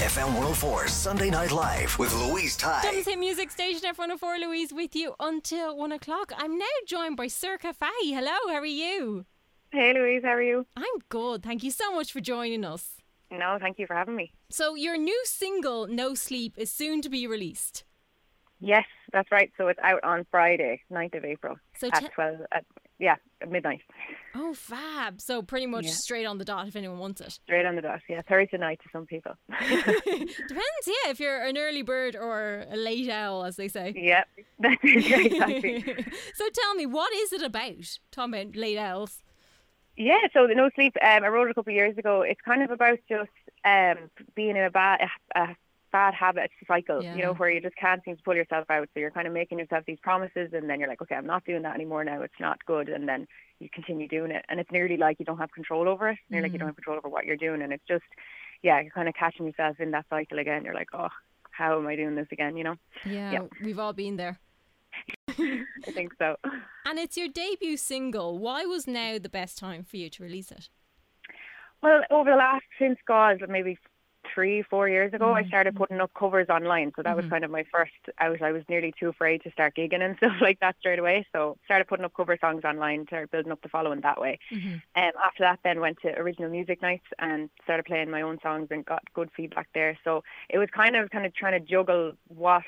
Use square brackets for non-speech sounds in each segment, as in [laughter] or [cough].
FM 104 Sunday Night Live with Louise Ty. Dublin Hit Music Station F104 Louise with you until one o'clock. I'm now joined by Sorcha Faye. Hello, how are you? Hey Louise, how are you? I'm good. Thank you so much for joining us. No, thank you for having me. So, your new single, No Sleep, is soon to be released. Yes, that's right. So it's out on Friday, 9th of April So at te- 12, at, yeah, midnight. Oh, fab. So, pretty much Yeah. straight on the dot if anyone wants it. Straight on the dot. Yeah, Thursday night to some people. [laughs] [laughs] Depends, yeah, if you're an early bird or a late owl, as they say. yep, [laughs] yeah, exactly. so, tell me, what is it about? Talking about late owls. Yeah, so the No Sleep, um, I wrote it a couple of years ago. It's kind of about just um, being in a bad, a bad habit cycle, uh, you know, where you just can't seem to pull yourself out. So you're kind of making yourself these promises, and then you're like, okay, I'm not doing that anymore now. It's not good, and then you continue doing it, and it's nearly like you don't have control over it. Nearly like you don't mm-hmm. have control over what you're doing, and it's just, yeah, you're kind of catching yourself in that cycle again. You're like, oh, how am I doing this again? You know, Yeah, Yeah. we've all been there. [laughs] I think so. And it's your debut single. Why was now the best time for you to release it? Well, over the last since God, maybe three, four years ago, I started mm-hmm. putting up covers online. So that was mm-hmm. kind of my first out. I was nearly too afraid to start gigging and [laughs] stuff like that straight away. So started putting up cover songs online, started building up the following that way. Mm-hmm. Um, after that, then went to original music nights and started playing my own songs and got good feedback there. So it was kind of kind of trying to juggle what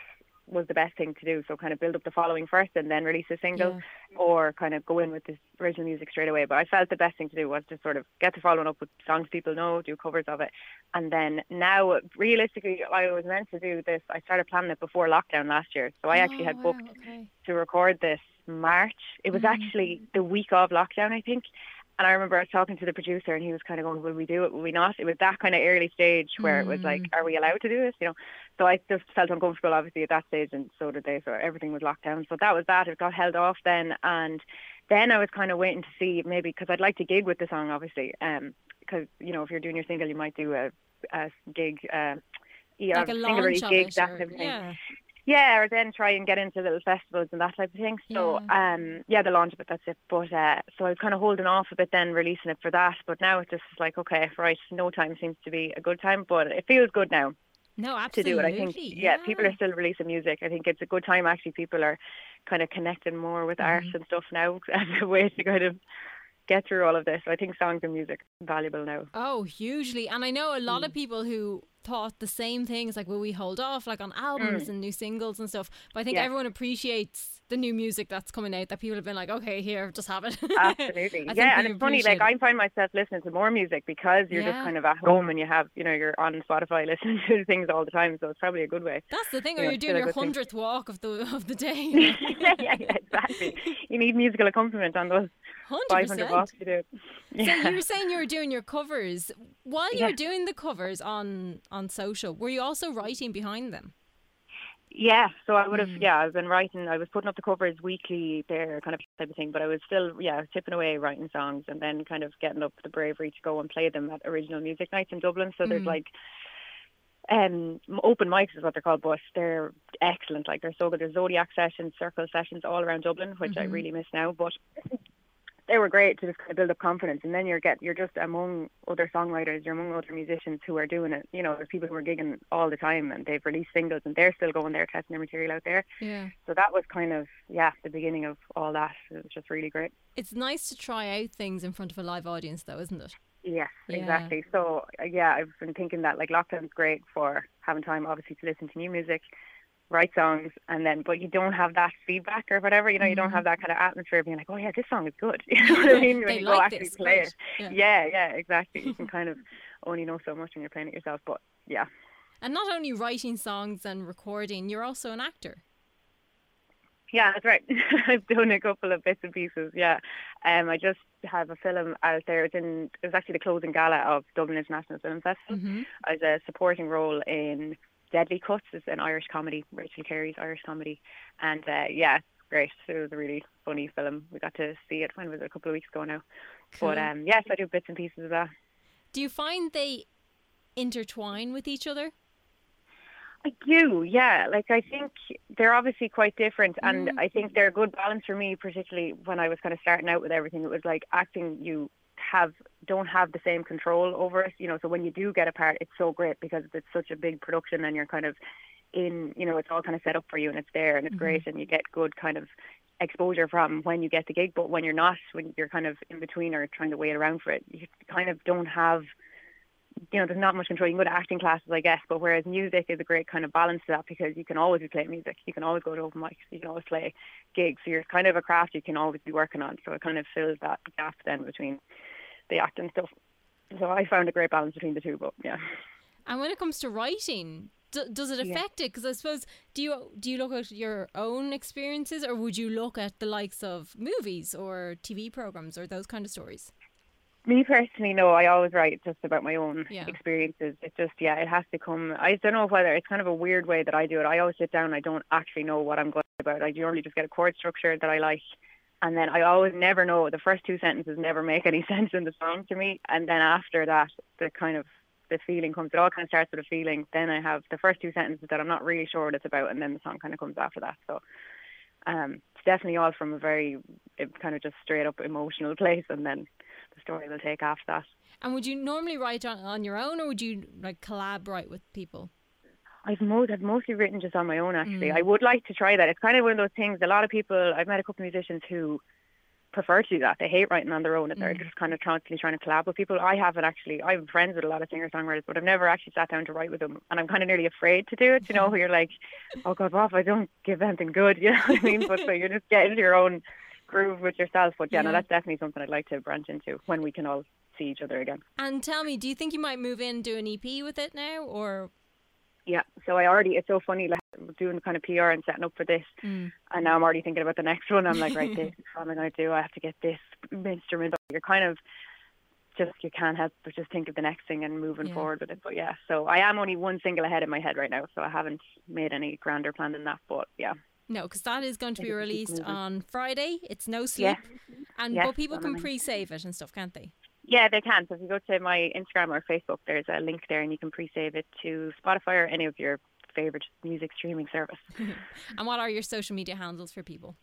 was the best thing to do. So kind of build up the following first and then release a single or kind of go in with this original music straight away. But I felt the best thing to do was to sort of get the following up with songs people know, do covers of it. And then now, realistically, I was meant to do this. I started planning it before lockdown last year. So I actually Oh, had wow, booked okay. to record this March. It was mm-hmm. actually the week of lockdown, I think. And I remember I was talking to the producer and he was kind of going, will we do it? Will we not? It was that kind of early stage where it was like, are we allowed to do this? You know, so I just felt uncomfortable obviously at that stage and so did they. So everything was locked down. So that was that. It got held off then. And then I was kind of waiting to see maybe because I'd like to gig with the song obviously. Um, because, you know, if you're doing your single, you might do a, a gig, uh, yeah, Like a launch gig, that of thing. yeah. Yeah, or then try and get into little festivals and that type of thing. So, um, yeah, the launch of it, that's it. But uh, so I was kind of holding off a bit then, releasing it for that. But now it's just like, okay, right, no time seems to be a good time, but it feels good now No, absolutely. to do it. I think, yeah, people are still releasing music. I think it's a good time. Actually, people are kind of connecting more with art and stuff now [laughs] as a way to kind of get through all of this. I think songs and music valuable now. Oh, hugely. And I know a lot Mm. of people who thought the same things like will we hold off like on albums and new singles and stuff but i think Mm. Yeah. everyone appreciates the new music that's coming out that people have been like okay here just have it Absolutely. [laughs] Yeah, and it's funny, like I find myself listening to more music because you're Yeah. just kind of at home and you have, you know, you're on Spotify [laughs] listening to things all the time, so it's probably a good way. that's the thing or Yeah, you're doing your hundredth walk of the of the [laughs] day yeah, yeah, yeah, exactly. You need musical accompaniment on those 500 100% walks you do. So you were saying you were doing your covers. While you Yeah. were doing the covers on on social, were you also writing behind them? Yeah, so I would have, Mm. yeah, I've been writing, I was putting up the covers weekly there, kind of type of thing, but I was still, yeah, tipping away writing songs and then kind of getting up the bravery to go and play them at original music nights in Dublin. So Mm. there's like, um, open mics is what they're called, but they're excellent. Like they're so good. There's Zodiac sessions, Circle sessions all around Dublin, which I really miss now, but they were great to just kind of build up confidence. And then you're get you're just among other songwriters, you're among other musicians who are doing it. You know, there's people who are gigging all the time and they've released singles and they're still going there testing their material out there. Yeah. So that was kind of yeah the beginning of all that. It was just really great. It's nice to try out things in front of a live audience though, isn't it? Yes, Yeah. exactly. So uh, yeah, I've been thinking that like lockdown's great for having time, obviously, to listen to new music, write songs, and then but you don't have that feedback or whatever. You know, you don't have that kind of atmosphere of being like, oh yeah, this song is good. [laughs] You know what I mean? When you like go actually this, play it. Yeah. Yeah, yeah, exactly. You can [laughs] kind of only know so much when you're playing it yourself. But yeah, And not only writing songs and recording, you're also an actor. Yeah, that's right. [laughs] I've done a couple of bits and pieces. Yeah, um, I just have a film out there. It's in. It was actually the closing gala of Dublin International Film Festival. Mm-hmm. I was a supporting role in Deadly Cuts. is an Irish comedy, Rachel Carey's Irish comedy, and uh, yeah, great. It was a really funny film. We got to see it when was it a couple of weeks ago now. But Cool. um, yes, I do bits and pieces of that. Do you find they intertwine with each other? I do, yeah. Like I think they're obviously quite different, and Mm. I think they're a good balance for me, particularly when I was kind of starting out with everything. It was like acting, you have don't have the same control over it, you know. So when you do get a part, it's so great because it's such a big production, and you're kind of in, you know, it's all kind of set up for you, and it's there, and it's mm-hmm. great, and you get good kind of exposure from when you get the gig. But when you're not, when you're kind of in between or trying to wait around for it, you kind of don't have you know, there's not much control. You can go to acting classes, I guess, but whereas music is a great kind of balance to that because you can always be playing music. You can always go to open mics. You can always play gigs. So you're kind of a craft you can always be working on. So it kind of fills that gap then between the acting stuff. So I found a great balance between the two, but yeah. And when it comes to writing, does it Yeah. affect it? Because I suppose do you do you look at your own experiences, or would you look at the likes of movies or TV programs or those kind of stories? Me personally, no, I always write just about my own Yeah. experiences. It just, yeah, it has to come. I don't know whether it's kind of a weird way that I do it. I always sit down, I don't actually know what I'm going about. I normally just get a chord structure that I like. And then I always never know. The first two sentences never make any [laughs] sense in the song to me. And then after that, the kind of the feeling comes. It all kind of starts with a feeling. Then I have the first two sentences that I'm not really sure what it's about, and then the song kind of comes after that. So um, it's definitely all from a very kind of just straight up emotional [laughs] place, and then the story will take after that. And would you normally write on, on your own, or would you like collaborate with people? I've, mo- I've mostly written just on my own, actually. Mm. I would like to try that. It's kind of one of those things. A lot of people, I've met a couple of musicians who prefer to do that. They hate writing on their own, and they're mm. just kind of constantly trying to collab with people. I haven't actually. I'm friends with a lot of singer songwriters, but I've never actually sat down to write with them, and I'm kind of nearly afraid to do it. You know, mm. where you're like, oh God, what if I don't give anything good? [laughs] You know what I mean? But so you're just getting your own groove with yourself. But yeah, no, that's definitely something I'd like to branch into when we can all see each other again. And tell me, do you think you might move in do an EP with it now, or Yeah, so I already, it's so funny, like doing kind of PR and setting up for this. Mm. And now I'm already thinking about the next one. I'm like, right, [laughs] this, what am I going to do? I have to get this instrument. You're kind of just, you can't help but just think of the next thing and moving Yeah. forward with it. But yeah, so I am only one single ahead in my head right now. So I haven't made any grander plan than that. But yeah, no? Because that is going to be released on Friday. It's no sleep, and Yes, but people can pre-save it and stuff, can't they? Yeah, they can. So if you go to my Instagram or Facebook, there's a link there and you can pre-save it to Spotify or any of your favorite music streaming service. [laughs] And what are your social media handles for people?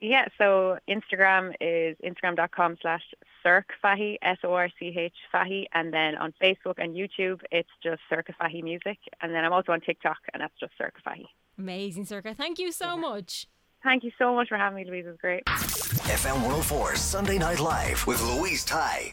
Yeah, so Instagram is instagram.com slash sorchafahi, S-O-R-C-H Fahi, and then on Facebook and YouTube, it's just Sorcha Fahi Music, and then I'm also on TikTok, and that's just Sorcha Fahi. Amazing, Sorcha. Thank you so much. Thank you so much for having me, Louise. It was great. FM 104 Sunday Night Live with Louise Ty.